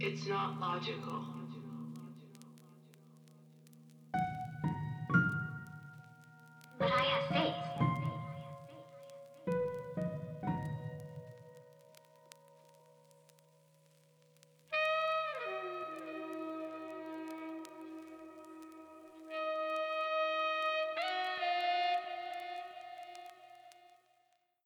It's not logical.